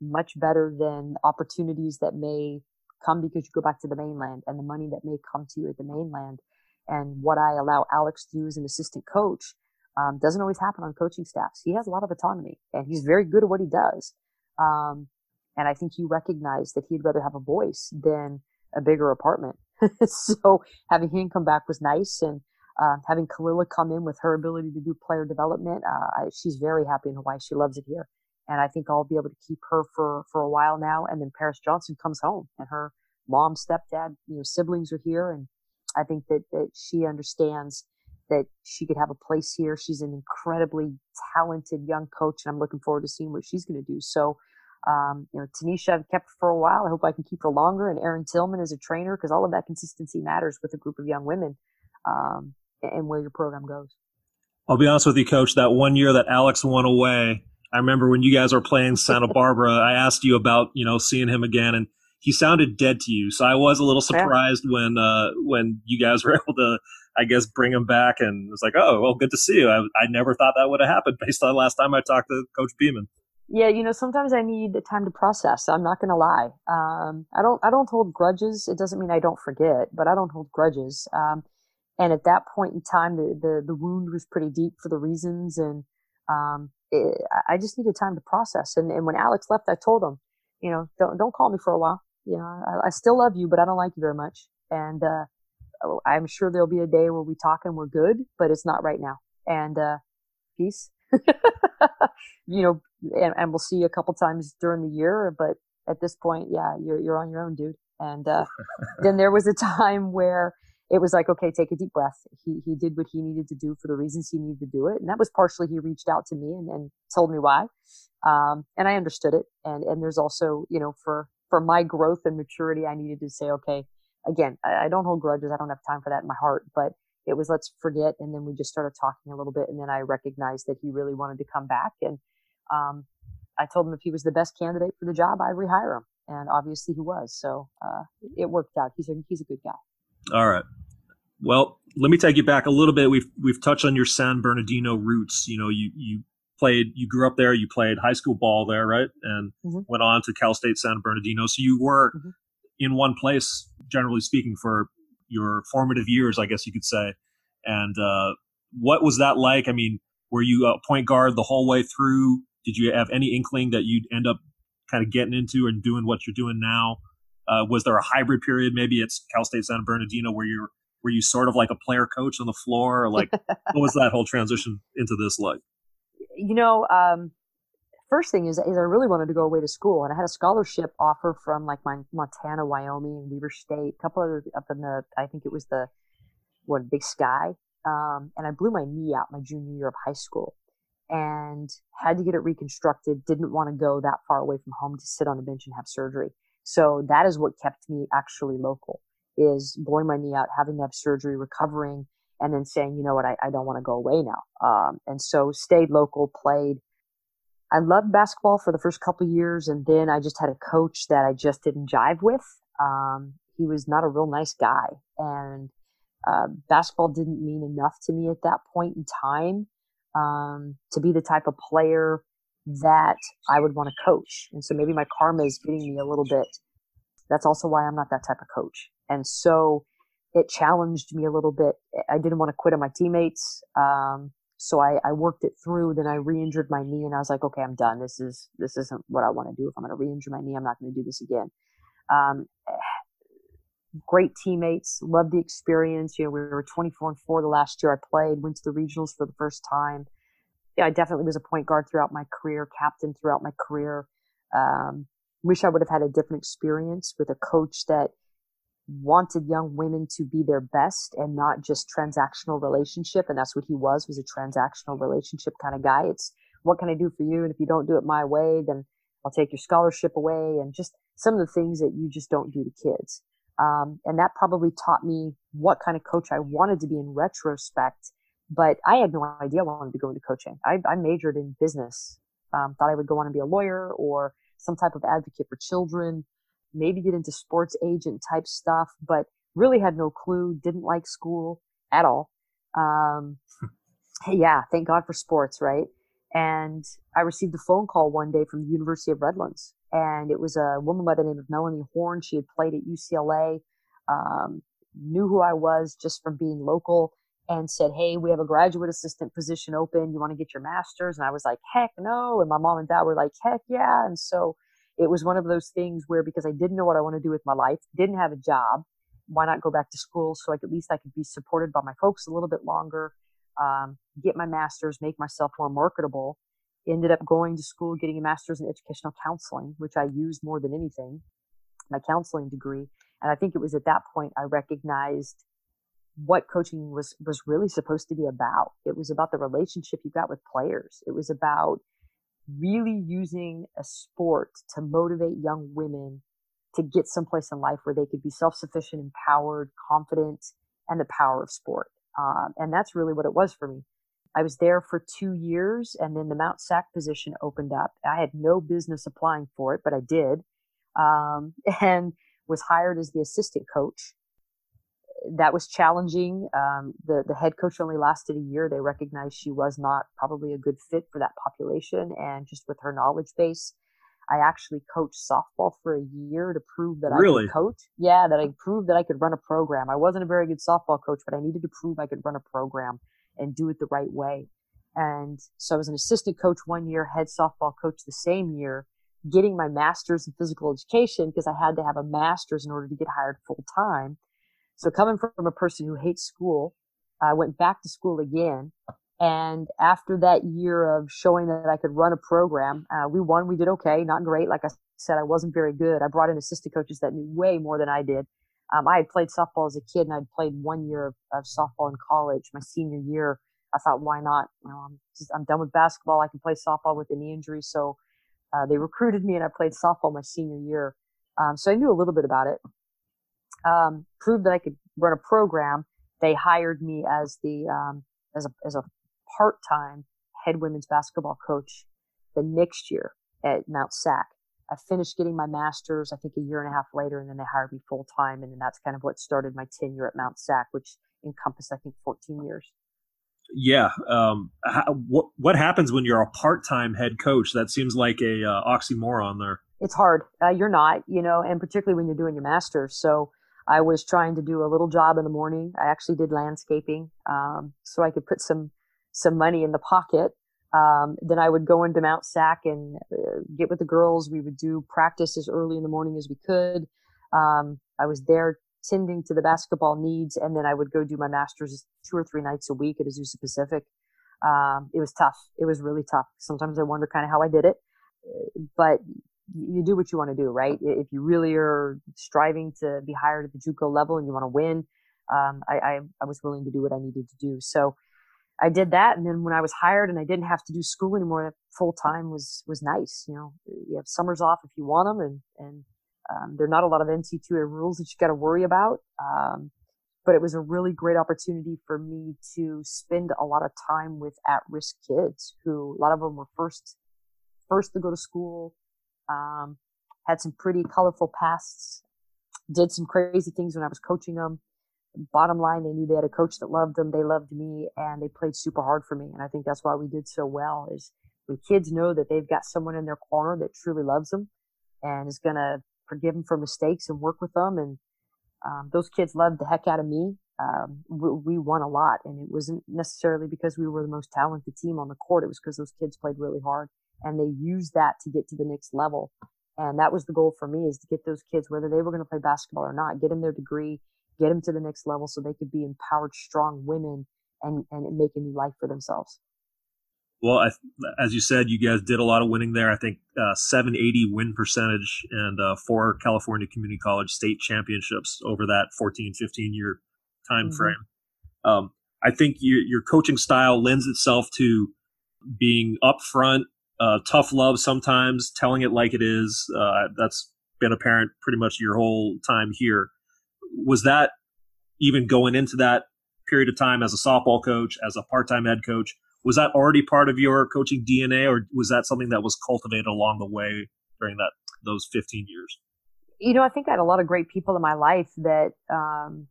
much better than opportunities that may come because you go back to the mainland and the money that may come to you at the mainland. And what I allow Alex to do as an assistant coach um, doesn't always happen on coaching staffs. He has a lot of autonomy and he's very good at what he does. Um, and I think he recognized that he'd rather have a voice than a bigger apartment. so having him come back was nice. And uh, having Kalila come in with her ability to do player development, uh, I, she's very happy in Hawaii. She loves it here, and I think I'll be able to keep her for for a while now. And then Paris Johnson comes home, and her mom, stepdad, you know, siblings are here, and I think that that she understands that she could have a place here. She's an incredibly talented young coach, and I'm looking forward to seeing what she's going to do. So. Um, you know, Tanisha, I've kept for a while. I hope I can keep her longer. And Erin Tillman is a trainer because all of that consistency matters with a group of young women. Um, and where your program goes.
I'll be honest with you, Coach. That one year that Alex went away, I remember when you guys were playing Santa Barbara. I asked you about you know seeing him again, and he sounded dead to you. So I was a little surprised yeah. when uh, when you guys were able to, I guess, bring him back, and it was like, oh, well, good to see you. I, I never thought that would have happened based on the last time I talked to Coach Beeman.
Yeah, you know, sometimes I need the time to process. I'm not going to lie. Um, I don't. I don't hold grudges. It doesn't mean I don't forget, but I don't hold grudges. Um, and at that point in time, the, the, the wound was pretty deep for the reasons. And, um, it, I just needed time to process. And, and when Alex left, I told him, you know, don't, don't call me for a while. You know, I, I still love you, but I don't like you very much. And, uh, I'm sure there'll be a day where we talk and we're good, but it's not right now. And, uh, peace. you know, and, and we'll see you a couple times during the year, but at this point, yeah, you're, you're on your own, dude. And, uh, then there was a time where, it was like, okay, take a deep breath. He, he did what he needed to do for the reasons he needed to do it. And that was partially he reached out to me and, and told me why. Um, and I understood it. And, and there's also, you know, for, for my growth and maturity, I needed to say, okay, again, I, I don't hold grudges. I don't have time for that in my heart, but it was let's forget. And then we just started talking a little bit. And then I recognized that he really wanted to come back. And, um, I told him if he was the best candidate for the job, I'd rehire him. And obviously he was. So, uh, it worked out. He's a, he's a good guy.
All right. Well, let me take you back a little bit. We've we've touched on your San Bernardino roots. You know, you you played, you grew up there, you played high school ball there, right? And mm-hmm. went on to Cal State San Bernardino. So you were mm-hmm. In one place, generally speaking, for your formative years, I guess you could say. And uh, what was that like? I mean, were you a point guard the whole way through? Did you have any inkling that you'd end up kind of getting into and doing what you're doing now? Uh, was there a hybrid period? Maybe it's Cal State San Bernardino where you're were you sort of like a player coach on the floor? Or like, what was that whole transition into this like?
you know, um, first thing is, is I really wanted to go away to school, and I had a scholarship offer from like my Montana, Wyoming, Weber State, a couple other up in the, I think it was the what Big Sky, um, and I blew my knee out my junior year of high school, and had to get it reconstructed. Didn't want to go that far away from home to sit on the bench and have surgery. So that is what kept me actually local. Is blowing my knee out, having to have surgery, recovering, and then saying, you know what, I, I don't want to go away now. Um, and so stayed local, played I loved basketball for the first couple years, and then I just had a coach that I just didn't jive with. Um, he was not a real nice guy, and uh, basketball didn't mean enough to me at that point in time um, to be the type of player that I would want to coach. And so maybe my karma is getting me a little bit. That's also why I'm not that type of coach. And so it challenged me a little bit. I didn't want to quit on my teammates. Um, so I, I worked it through. Then I re-injured my knee, and I was like, okay, I'm done. This is this isn't what I want to do. If I'm going to re-injure my knee, I'm not going to do this again. Um, great teammates, loved the experience. You know, we were 24 and four the last year I played. Went to the regionals for the first time. Yeah, I definitely was a point guard throughout my career, captain throughout my career. Um, wish I would have had a different experience with a coach that wanted young women to be their best and not just transactional relationship and that's what he was was a transactional relationship kind of guy. It's what can i do for you? And if you don't do it my way then i'll take your scholarship away. And just some of the things that you just don't do to kids. Um, and that probably taught me what kind of coach i wanted to be in retrospect but i had no idea i wanted to go into coaching. I, I majored in business. Um, thought i would go on and be a lawyer or some type of advocate for children maybe get into sports agent type stuff, but really had no clue, didn't like school at all. Um, yeah, thank God for sports, right? And I received a phone call one day from the University of Redlands, and it was a woman by the name of Melanie Horn. She had played at UCLA, um, knew who I was just from being local, and said, Hey, we have a graduate assistant position open. You want to get your master's? And I was like, Heck no. And my mom and dad were like, Heck yeah. And so it was one of those things where because I didn't know what I want to do with my life, didn't have a job, why not go back to school so I could, at least I could be supported by my folks a little bit longer, um, get my master's, make myself more marketable. Ended up going to school, getting a master's in educational counseling, which I used more than anything, my counseling degree. And I think it was at that point I recognized what coaching was was really supposed to be about. It was about the relationship you got with players. It was about really using a sport to motivate young women to get someplace in life where they could be self-sufficient, empowered, confident, and the power of sport. Um, and that's really what it was for me. I was there for two years, and then the Mount Sac position opened up. I had no business applying for it, but I did, um, and was hired as the assistant coach that was challenging. Um, the the head coach only lasted a year. They recognized she was not probably a good fit for that population, and just with her knowledge base, I actually coached softball for a year to prove that
really?
I could coach. Yeah, that I proved that I could run a program. I wasn't a very good softball coach, but I needed to prove I could run a program and do it the right way. And so I was an assistant coach one year, head softball coach the same year, getting my master's in physical education because I had to have a master's in order to get hired full time. So coming from a person who hates school, I went back to school again. And after that year of showing that I could run a program, uh, we won. We did okay, not great. Like I said, I wasn't very good. I brought in assistant coaches that knew way more than I did. Um, I had played softball as a kid, and I'd played one year of, of, softball in college. My senior year, I thought, why not? You know, I'm just I'm done with basketball. I can play softball with a knee injury. So uh, they recruited me, and I played softball my senior year. Um, so I knew a little bit about it um, proved that I could run a program, they hired me as the um, as a as a part time head women's basketball coach the next year at Mount Sac. I finished getting my master's, I think a year and a half later, and then they hired me full time, and then that's kind of what started my tenure at Mount Sac, which encompassed I think 14 years.
Yeah. Um, how, what what happens when you're a part time head coach? That seems like a uh, oxymoron there.
It's hard. Uh, you're not, you know, and particularly when you're doing your master's. So I was trying to do a little job in the morning. I actually did landscaping um, so I could put some some money in the pocket. Um, then I would go into Mount Sac and uh, get with the girls. We would do practice as early in the morning as we could. Um, I was there tending to the basketball needs, and then I would go do my masters two or three nights a week at Azusa Pacific. Um, it was tough. It was really tough. Sometimes I wonder kind of how I did it, but you do what you want to do, right? If you really are striving to be hired at the JUCO level and you want to win, um, I, I, I was willing to do what I needed to do. So I did that, and then when I was hired and I didn't have to do school anymore, full time was was nice. You know, you have summers off if you want them, and and um, there are not a lot of NC2A rules that you got to worry about. Um, but it was a really great opportunity for me to spend a lot of time with at-risk kids who a lot of them were first first to go to school um, had some pretty colorful pasts did some crazy things when i was coaching them bottom line they knew they had a coach that loved them they loved me and they played super hard for me and i think that's why we did so well is when kids know that they've got someone in their corner that truly loves them and is going to forgive them for mistakes and work with them and um, those kids loved the heck out of me. Um, we, we, won a lot, and it wasn't necessarily because we were the most talented team on the court. It was because those kids played really hard, and they use that to get to the next level. And that was the goal for me: is to get those kids, whether they were going to play basketball or not, get them their degree, get them to the next level, so they could be empowered, strong women, and and make a new life for themselves.
Well, I, as you said, you guys did a lot of winning there. I think uh, 780 win percentage and uh, four California Community College state championships over that 14, 15 year time mm-hmm. frame. Um, I think your, your coaching style lends itself to being upfront, uh, tough love sometimes, telling it like it is. Uh, that's been apparent pretty much your whole time here. Was that even going into that period of time as a softball coach, as a part time head coach? was that already part of your coaching DNA, or was that something that was cultivated along the way during that those 15 years?
You know, I think I had a lot of great people in my life that, um,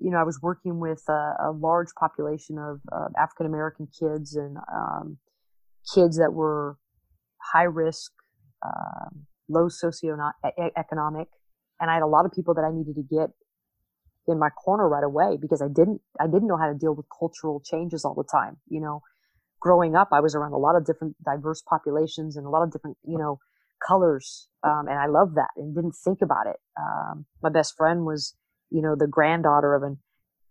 you know, I was working with a, a large population of African American kids and um, kids that were high risk, uh, low socioeconomic, and I had a lot of people that I needed to get in my corner right away because I didn't I didn't know how to deal with cultural changes all the time. You know, growing up, I was around a lot of different diverse populations and a lot of different you know colors, um, and I loved that and didn't think about it. Um, my best friend was you know the granddaughter of an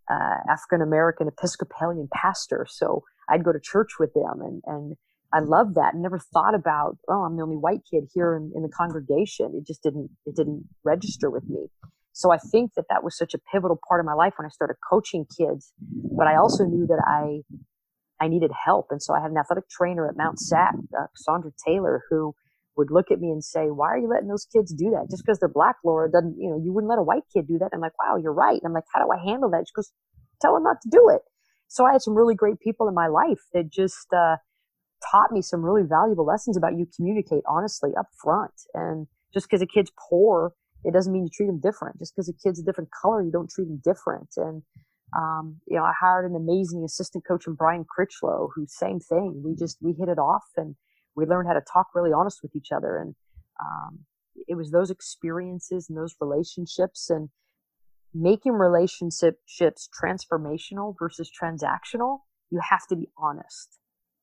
uh, African American Episcopalian pastor, so I'd go to church with them and and I loved that. and never thought about, oh, I'm the only white kid here in, in the congregation. It just didn't, it didn't register with me. So I think that that was such a pivotal part of my life when I started coaching kids. But I also knew that I I needed help, and so I had an athletic trainer at Mount SAC, uh, Taylor, who would look at me and say, "Why are you letting those kids do that? Just because they're black, Laura doesn't. You know, you wouldn't let a white kid do that." I'm like, "Wow, you're right." And I'm like, "How do I handle that?" She goes, "Tell them not to do it." So I had some really great people in my life that just uh, taught me some really valuable lessons about you communicate honestly up front, and just because a kid's poor it doesn't mean you treat them different. Just because a kid's a different color, you don't treat them different. And um, you know, I hired an amazing assistant coach in Brian Critchlow, who same thing. We just we hit it off and we learned how to talk really honest with each other. And um, it was those experiences and those relationships and making relationships transformational versus transactional. You have to be honest.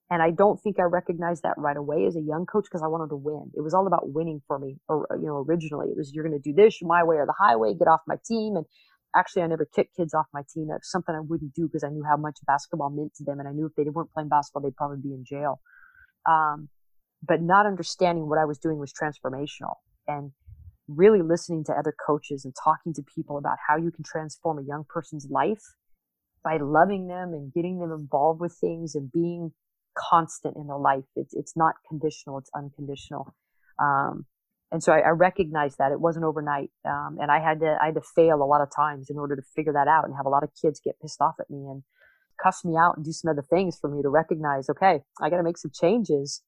And I don't think I recognized that right away as a young coach because I wanted to win. It was all about winning for me. Or, you know, originally it was, you're going to do this my way or the highway, get off my team. And actually, I never kicked kids off my team. That's something I wouldn't do because I knew how much basketball meant to them. And I knew if they weren't playing basketball, they'd probably be in jail. Um, but not understanding what I was doing was transformational and really listening to other coaches and talking to people about how you can transform a young person's life by loving them and getting them involved with things and being constant in their life. It's it's not conditional; it's unconditional. Um, and so I, I recognized that it wasn't overnight, um, and I had to I had to fail a lot of times in order to figure that out, and have a lot of kids get pissed off at me and cuss me out and do some other things for me to recognize. Okay, I got to make some changes,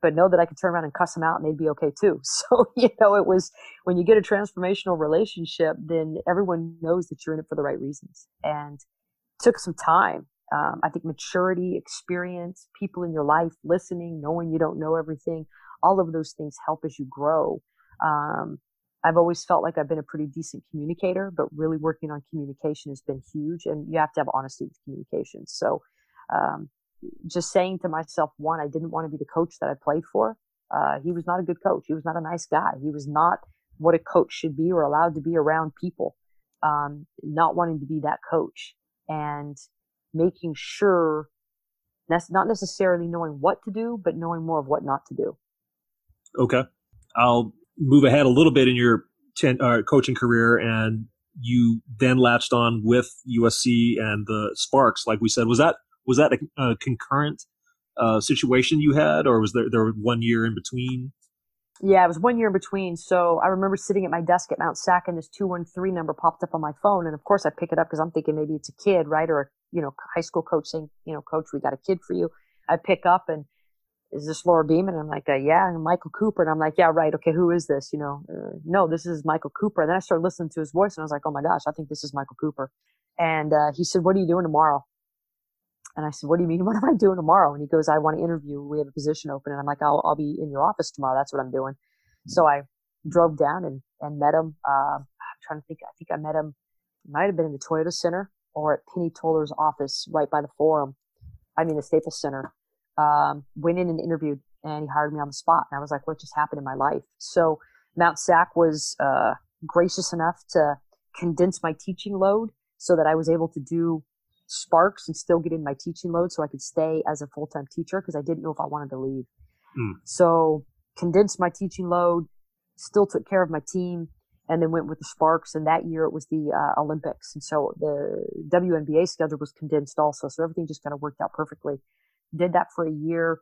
but know that I could turn around and cuss them out and they'd be okay too. So you know, it was when you get a transformational relationship, then everyone knows that you're in it for the right reasons, and took some time um, I think maturity, experience, people in your life, listening, knowing you don't know everything, all of those things help as you grow. Um, I've always felt like I've been a pretty decent communicator, but really working on communication has been huge. And you have to have honesty with communication. So, um, just saying to myself, one, I didn't want to be the coach that I played for. Uh, he was not a good coach. He was not a nice guy. He was not what a coach should be or allowed to be around people. Um, not wanting to be that coach. And making sure that's not necessarily knowing what to do, but knowing more of what not to do.
Okay. I'll move ahead a little bit in your ten, uh, coaching career and you then latched on with USC and the Sparks, like we said. Was that was that a, a concurrent uh, situation you had, or was there there one year in between?
Yeah, it was one year in between. So I remember sitting at my desk at Mount Sac, and this two one three number popped up on my phone, and of course I pick it up because I'm thinking maybe it's a kid, right, or a you know high school coach saying, you know, coach, we got a kid for you. I pick up and is this Laura Beeman? I'm like, uh, yeah, and Michael Cooper. And I'm like, yeah, right. Okay, who is this? You know, uh, no, this is Michael Cooper. And then I started listening to his voice and I was like, oh my gosh, I think this is Michael Cooper. And uh, he said, what are you doing tomorrow? And I said, what do you mean? What am I doing tomorrow? And he goes, I want to interview. We have a position open. And I'm like, I'll, I'll be in your office tomorrow. That's what I'm doing. So I drove down and, and met him. Uh, I'm trying to think. I think I met him. Might have been in the Toyota Center or at Penny Toler's office right by the Forum. I mean, the Staples Center. Um, went in and interviewed and he hired me on the spot. And I was like, what just happened in my life? So Mount Sac was uh, gracious enough to condense my teaching load so that I was able to do Sparks and still get in my teaching load so I could stay as a full time teacher because I didn't know if I wanted to leave. Mm. So condensed my teaching load, still took care of my team, and then went with the Sparks. And that year it was the uh, Olympics. And so the WNBA schedule was condensed also. So everything just kind of worked out perfectly. Did that for a year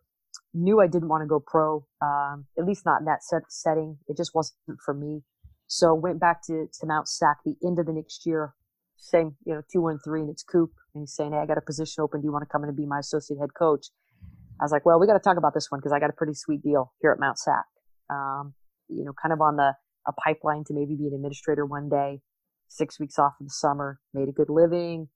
knew I didn't want to go pro, um, at least not in that set setting. It just wasn't for me. So went back to, to Mount Sac the end of the next year, same, you know, 213 and it's Coop. And he's saying, Hey, I got a position open. Do you want to come in and be my associate head coach? I was like, well, we got to talk about this one because I got a pretty sweet deal here at Mount Sac. Um, you know, kind of on the, a pipeline to maybe be an administrator one day, six weeks off in the summer, made a good living.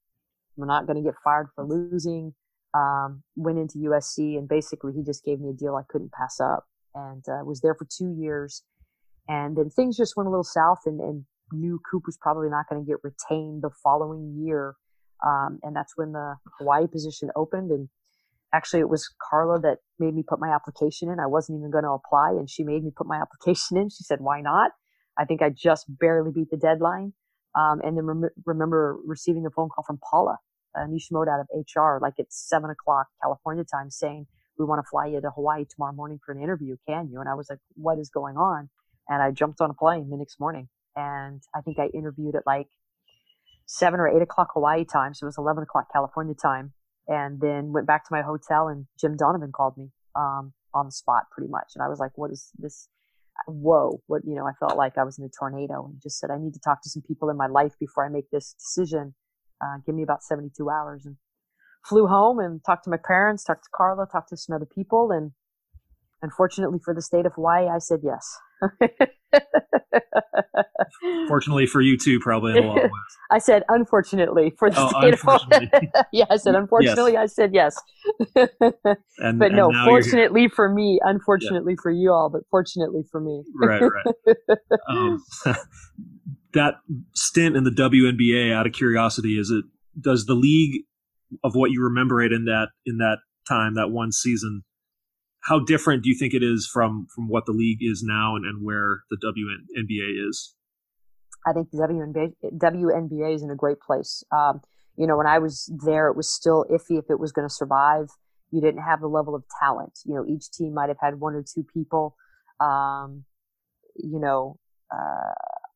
We're not going to get fired for losing um, went into USC, and basically he just gave me a deal I couldn't pass up, and uh, was there for two years. And then things just went a little south, and, and knew Coop was probably not going to get retained the following year, um, and that's when the Hawaii position opened. And actually, it was Carla that made me put my application in. I wasn't even going to apply, and she made me put my application in. She said, "Why not?" I think I just barely beat the deadline. Um, and then rem- remember receiving a phone call from Paula uh, Nishimoto out of HR, like it's seven o'clock California time, saying we want to fly you to Hawaii tomorrow morning for an interview. Can you? And I was like, what is going on? And I jumped on a plane the next morning, and I think I interviewed at like seven or eight o'clock Hawaii time, so it was eleven o'clock California time, and then went back to my hotel, and Jim Donovan called me um, on the spot, pretty much, and I was like, what is this? Whoa, what you know? I felt like I was in a tornado, and just said I need to talk to some people in my life before I make this decision uh, give me about 72 hours and flew home and talked to my parents, talked to Carla, talked to some other people. And unfortunately for the state of Hawaii, I said yes.
Fortunately for you too, probably in a lot of ways.
I said unfortunately for the oh, state of Hawaii. yeah, I said unfortunately. Yes. I said yes. and, but no, fortunately for me, unfortunately yeah. for you all, but fortunately for me.
right, right. Um, that stint in the WNBA, out of curiosity, is it does the league of what you remember it in that in that time, that one season, how different do you think it is from from what the league is now and, and where the WNBA is?
I think the WNBA WNBA is in a great place. Um, you know, when I was there, it was still iffy if it was going to survive. You didn't have the level of talent. You know, each team might have had one or two people. Um, you know, uh,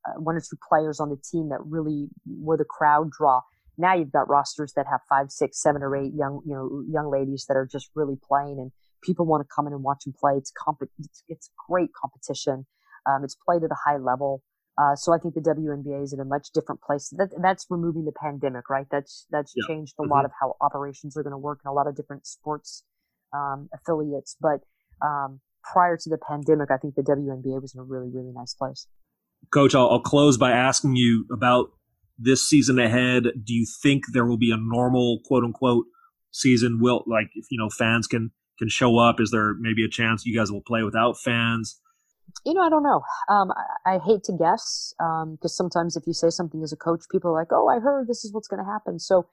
uh, one or two players on the team that really were the crowd draw. Now you've got rosters that have five, six, seven, or eight young, you know, young ladies that are just really playing, and people want to come in and watch them play. It's comp- it's, it's great competition. Um, it's played at a high level. Uh, so I think the WNBA is in a much different place. That, that's removing the pandemic, right? That's that's yeah. changed a mm-hmm. lot of how operations are going to work in a lot of different sports um, affiliates. But um, prior to the pandemic, I think the WNBA was in a really really nice place.
Coach, I'll, I'll close by asking you about this season ahead. Do you think there will be a normal quote unquote season? Will like if you know fans can can show up? Is there maybe a chance you guys will play without fans?
You know, I don't know. Um, I, I, hate to guess because um, sometimes if you say something as a coach, people are like, "Oh, I heard this is what's going to happen." So,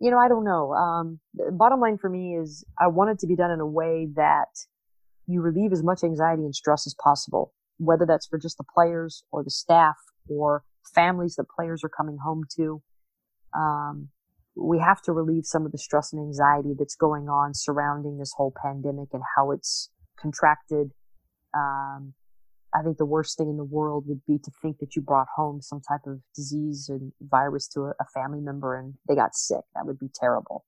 you know, I don't know. Um, bottom line for me is I want it to be done in a way that you relieve as much anxiety and stress as possible whether that's for just the players or the staff or families that players are coming home to. Um, we have to relieve some of the stress and anxiety that's going on surrounding this whole pandemic and how it's contracted. Um, I think the worst thing in the world would be to think that you brought home some type of disease and virus to a, a family member and they got sick. That would be terrible.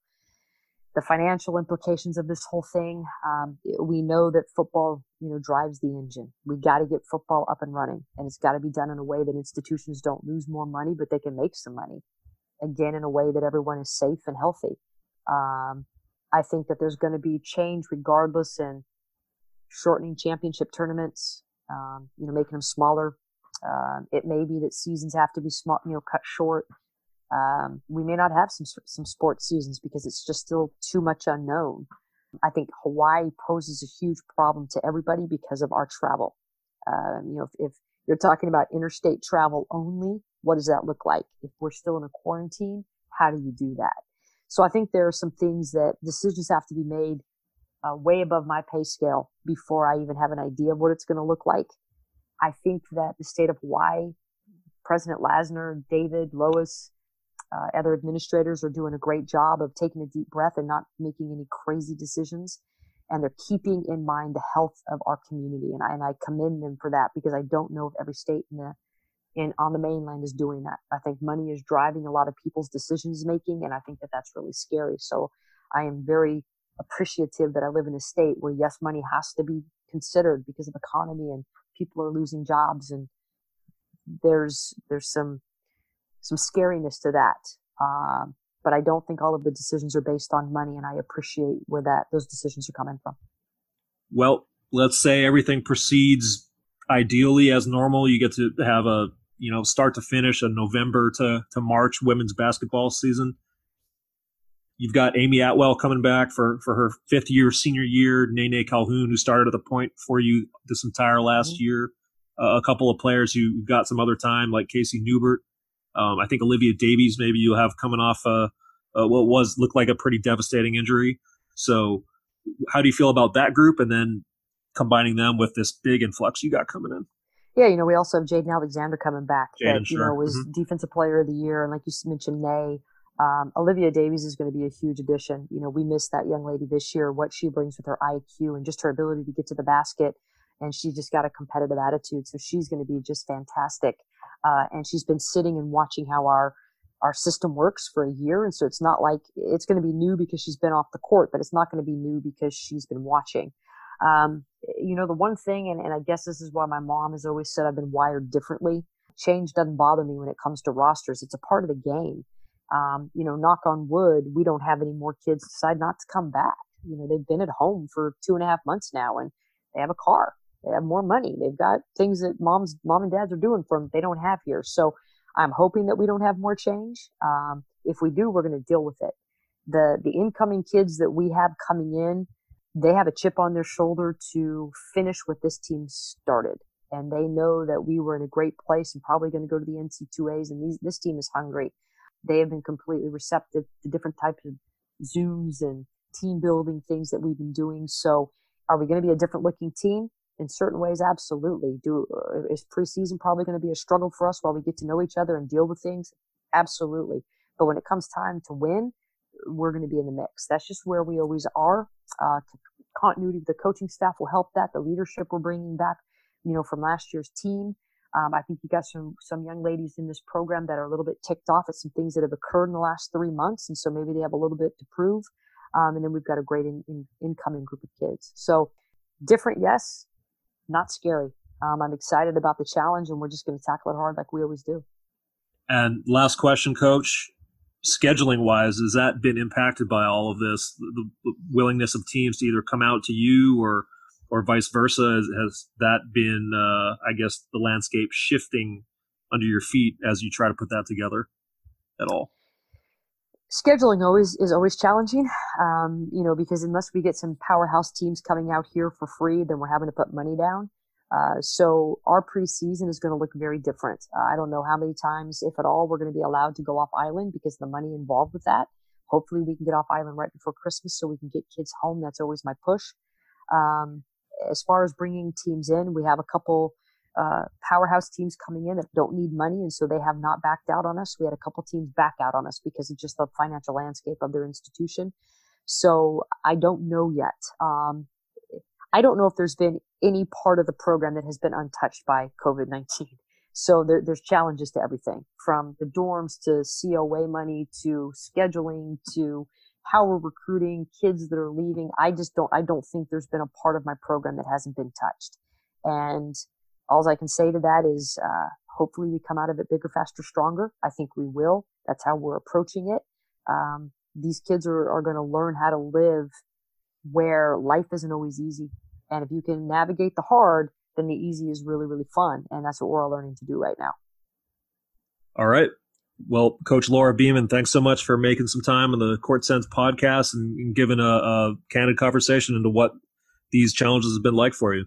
The financial implications of this whole thing, um, we know that football, you know, drives the engine. We got to get football up and running, and it's got to be done in a way that institutions don't lose more money, but they can make some money. Again, in a way that everyone is safe and healthy. Um, I think that there's going to be change regardless in shortening championship tournaments, um, you know, making them smaller. Um, it may be that seasons have to be small, you know, cut short. Um, we may not have some some sports seasons because it's just still too much unknown. I think Hawaii poses a huge problem to everybody because of our travel. Um, you know, if, if you're talking about interstate travel only, what does that look like? If we're still in a quarantine, how do you do that? So I think there are some things that decisions have to be made uh, way above my pay scale before I even have an idea of what it's going to look like. I think that the state of Hawaii, President Lassner, David, Lois, uh, other administrators are doing a great job of taking a deep breath and not making any crazy decisions. And they're keeping in mind the health of our community. And I, and I commend them for that because I don't know if every state in the, in, on the mainland is doing that. I think money is driving a lot of people's decisions making. And I think that that's really scary. So I am very appreciative that I live in a state where yes, money has to be considered because of economy and people are losing jobs and there's there's some some scariness to that. Um, but I don't think all of the decisions are based on money, and I appreciate where that those decisions are coming from.
Well, let's say everything proceeds ideally as normal. You get to have a you know start to finish a November to to March women's basketball season. You've got Amy Atwell coming back for, for her fifth year senior year. Nae Nae Calhoun, who started at the point for you this entire last mm-hmm. year. Uh, a couple of players who got some other time, like Casey Newbert. Um, I think Olivia Davies, maybe you'll have coming off uh, uh, what was looked like a pretty devastating injury. So, how do you feel about that group, and then combining them with this big influx you got coming in?
Yeah, you know, we also have Jaden Alexander coming back.
Jaden,
that,
sure.
you know, was
mm-hmm.
defensive player of the year, and like you mentioned, Nay um, Olivia Davies is going to be a huge addition. You know, we missed that young lady this year, what she brings with her IQ and just her ability to get to the basket. And she just got a competitive attitude. So she's going to be just fantastic. Uh, and she's been sitting and watching how our, our system works for a year. And so it's not like it's going to be new because she's been off the court, but it's not going to be new because she's been watching. Um, you know, the one thing, and, and I guess this is why my mom has always said I've been wired differently. Change doesn't bother me when it comes to rosters. It's a part of the game um, you know, knock on wood, we don't have any more kids decide not to come back. You know, they've been at home for two and a half months now and they have a car. They have more money. They've got things that moms, mom and dads are doing for them they don't have here. So I'm hoping that we don't have more change. Um, if we do, we're going to deal with it. The, the incoming kids that we have coming in, they have a chip on their shoulder to finish what this team started. And they know that we were in a great place and probably going to go to the NC2As. And these, this team is hungry they have been completely receptive to different types of Zooms and team building things that we've been doing. So, are we going to be a different looking team? In certain ways, absolutely. Do uh, is preseason probably going to be a struggle for us while we get to know each other and deal with things? Absolutely. But when it comes time to win, we're going to be in the mix. That's just where we always are. Uh, continuity of the coaching staff will help that. The leadership we're bringing back, you know, from last year's team um, I think you got some some young ladies in this program that are a little bit ticked off at some things that have occurred in the last three months, and so maybe they have a little bit to prove. Um, and then we've got a great in, in, incoming group of kids. So different, yes, not scary. Um, I'm excited about the challenge, and we're just going to tackle it hard like we always do.
And last question, Coach. Scheduling wise, has that been impacted by all of this? The, the willingness of teams to either come out to you or or vice versa? Has, has that been, uh, I guess, the landscape shifting under your feet as you try to put that together at all?
Scheduling always is always challenging, um, you know, because unless we get some powerhouse teams coming out here for free, then we're having to put money down. Uh, so our preseason is going to look very different. Uh, I don't know how many times, if at all, we're going to be allowed to go off island because the money involved with that. Hopefully, we can get off island right before Christmas so we can get kids home. That's always my push. Um, as far as bringing teams in, we have a couple uh, powerhouse teams coming in that don't need money, and so they have not backed out on us. We had a couple teams back out on us because of just the financial landscape of their institution. So I don't know yet. Um, I don't know if there's been any part of the program that has been untouched by COVID 19. So there, there's challenges to everything from the dorms to COA money to scheduling to how we're recruiting kids that are leaving. I just don't, I don't think there's been a part of my program that hasn't been touched. And all I can say to that is, uh, hopefully we come out of it bigger, faster, stronger. I think we will. That's how we're approaching it. Um, these kids are, are going to learn how to live where life isn't always easy. And if you can navigate the hard, then the easy is really, really fun. And that's what we're all learning to do right now.
All right. Well, Coach Laura Beeman, thanks so much for making some time on the Court Sense podcast and, and giving a, a candid conversation into what these challenges have been like for you.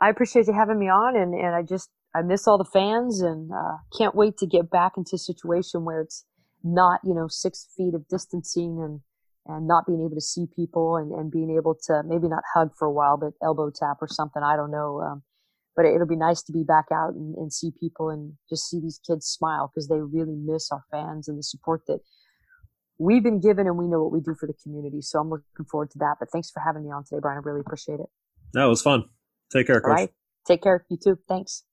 I appreciate you having me on, and, and I just I miss all the fans, and uh, can't wait to get back into a situation where it's not you know six feet of distancing and and not being able to see people and, and being able to maybe not hug for a while, but elbow tap or something. I don't know. Um, but it'll be nice to be back out and, and see people and just see these kids smile because they really miss our fans and the support that we've been given and we know what we do for the community. So I'm looking forward to that. But thanks for having me on today, Brian. I really appreciate it.
That was fun. Take care, Coach. All right.
Take care. You too. Thanks.